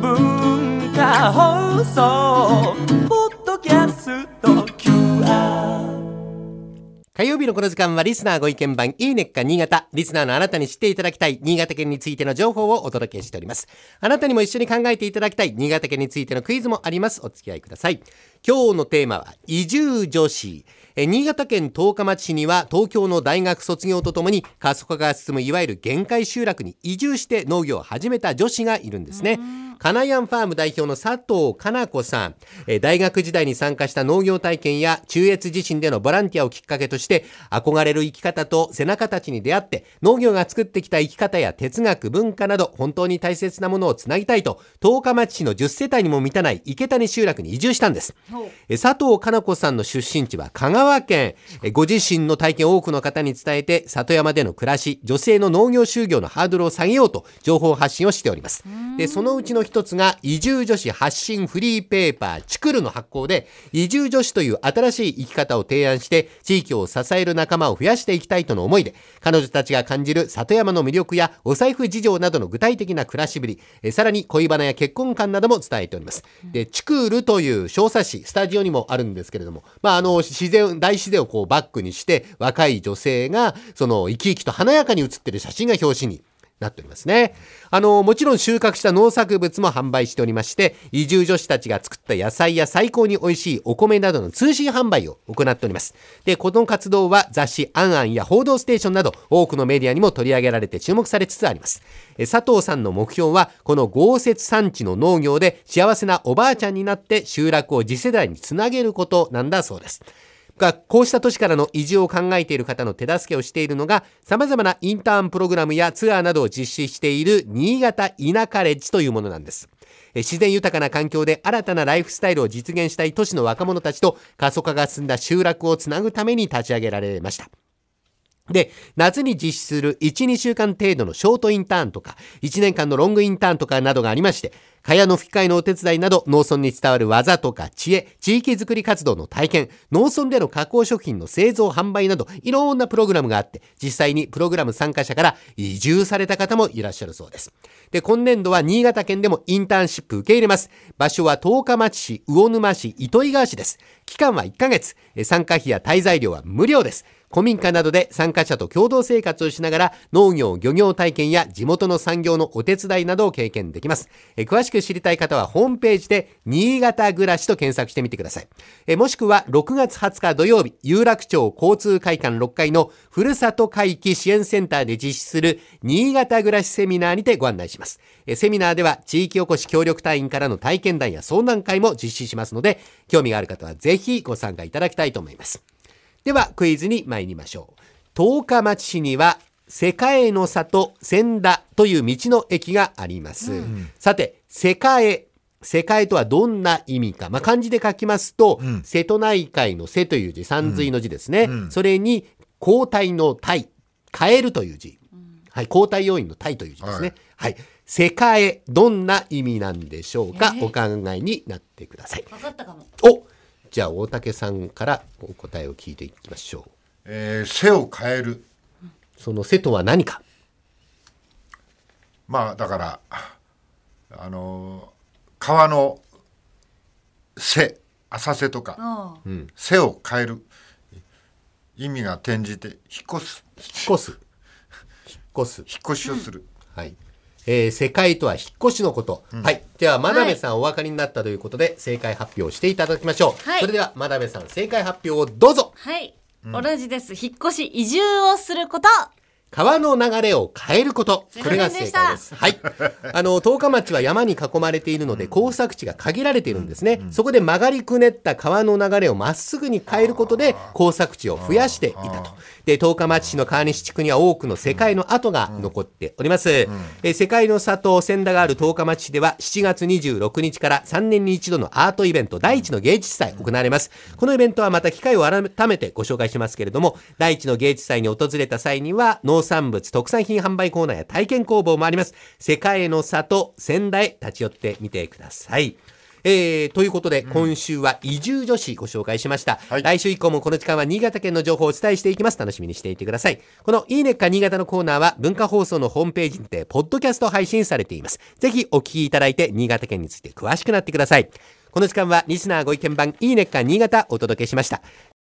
文化放送火曜日のこの時間はリスナーご意見番いいねっか新潟。リスナーのあなたに知っていただきたい新潟県についての情報をお届けしております。あなたにも一緒に考えていただきたい新潟県についてのクイズもあります。お付き合いください。今日のテーマは移住女子。新潟県十日町市には東京の大学卒業とともに過疎化が進むいわゆる限界集落に移住して農業を始めた女子がいるんですね。カナヤンファーム代表の佐藤かな子さん、えー大学時代に参加した農業体験や中越地震でのボランティアをきっかけとして憧れる生き方と背中たちに出会って農業が作ってきた生き方や哲学文化など本当に大切なものをつなぎたいと十日町市の10世帯にも満たない池谷集落に移住したんです。えー佐藤かな子さんの出身地は香川県。えーご自身の体験を多くの方に伝えて里山での暮らし女性の農業就業のハードルを下げようと情報発信をしております。でそのうちの一つが移住女子発信フリーペーパーチクルの発行で移住女子という新しい生き方を提案して地域を支える仲間を増やしていきたいとの思いで彼女たちが感じる里山の魅力やお財布事情などの具体的な暮らしぶりえさらに恋バナや結婚観なども伝えております。でチクールという小冊子スタジオにもあるんですけれどもまああの自然大自然をこうバックにして若い女性がその生き生きと華やかに写ってる写真が表紙になっておりますね。あの、もちろん収穫した農作物も販売しておりまして、移住女子たちが作った野菜や最高に美味しいお米などの通信販売を行っております。で、この活動は雑誌アンアンや報道ステーションなど多くのメディアにも取り上げられて注目されつつあります。え佐藤さんの目標は、この豪雪産地の農業で幸せなおばあちゃんになって集落を次世代につなげることなんだそうです。がこうした都市からの移住を考えている方の手助けをしているのが様々なインターンプログラムやツアーなどを実施している新潟田舎レッジというものなんです。自然豊かな環境で新たなライフスタイルを実現したい都市の若者たちと過疎化が進んだ集落をつなぐために立ち上げられました。で、夏に実施する1、2週間程度のショートインターンとか、1年間のロングインターンとかなどがありまして、蚊帳の吹き替えのお手伝いなど、農村に伝わる技とか知恵、地域づくり活動の体験、農村での加工食品の製造販売など、いろんなプログラムがあって、実際にプログラム参加者から移住された方もいらっしゃるそうです。で、今年度は新潟県でもインターンシップ受け入れます。場所は十日町市、魚沼市、糸魚川市です。期間は1ヶ月。参加費や滞在料は無料です。古民家などで参加者と共同生活をしながら農業、漁業体験や地元の産業のお手伝いなどを経験できます。え詳しく知りたい方はホームページで新潟暮らしと検索してみてください。えもしくは6月20日土曜日、有楽町交通会館6階のふるさと回帰支援センターで実施する新潟暮らしセミナーにてご案内します。えセミナーでは地域おこし協力隊員からの体験談や相談会も実施しますので、興味がある方はぜひご参加いただきたいと思います。ではクイズに参りましょう。十日町市には世界の里千田という道の駅があります。さて、世界世界とはどんな意味か。まあ、漢字で書きますと、瀬戸内海の瀬という字、山水の字ですね。それに、交代の体、変えるという字。はい、交代要因の体という字ですね。はい。世界、どんな意味なんでしょうか、お考えになってください。分かったかも。おじゃあ大竹さんからお答えを聞いていきましょうえー背を変えるその瀬とは何か？まあだからあのー川の瀬浅瀬とか背を変える。意味が転じて引っ越す。引っ越す？引っ越す。引っ越しをする、はい。えー、世界とは引っ越しのこと、はい。では真鍋さんお分かりになったということで正解発表していただきましょう、はい。それでは真鍋さん正解発表をどうぞ。はい、同じです。引っ越し、移住をすること。川の流れを変えること。これが正解です。はい。あの、十日町は山に囲まれているので、工作地が限られているんですね。そこで曲がりくねった川の流れをまっすぐに変えることで、工作地を増やしていたと。で、十日町市の川西地区には多くの世界の跡が残っております。えー世界の里千田がある十日町市では、7月26日から3年に一度のアートイベント、第一の芸術祭行われます。このイベントはまた機会を改めてご紹介しますけれども、第一の芸術祭に訪れた際には、農産物、特産品販売コーナーや体験工房もあります。世界の里、仙台、立ち寄ってみてください。えー、ということで、今週は移住女子ご紹介しました、はい。来週以降もこの時間は新潟県の情報をお伝えしていきます。楽しみにしていてください。このいいねっか新潟のコーナーは文化放送のホームページにてポッドキャスト配信されています。ぜひお聞きいただいて新潟県について詳しくなってください。この時間はリスナーご意見番いいねっか新潟お届けしました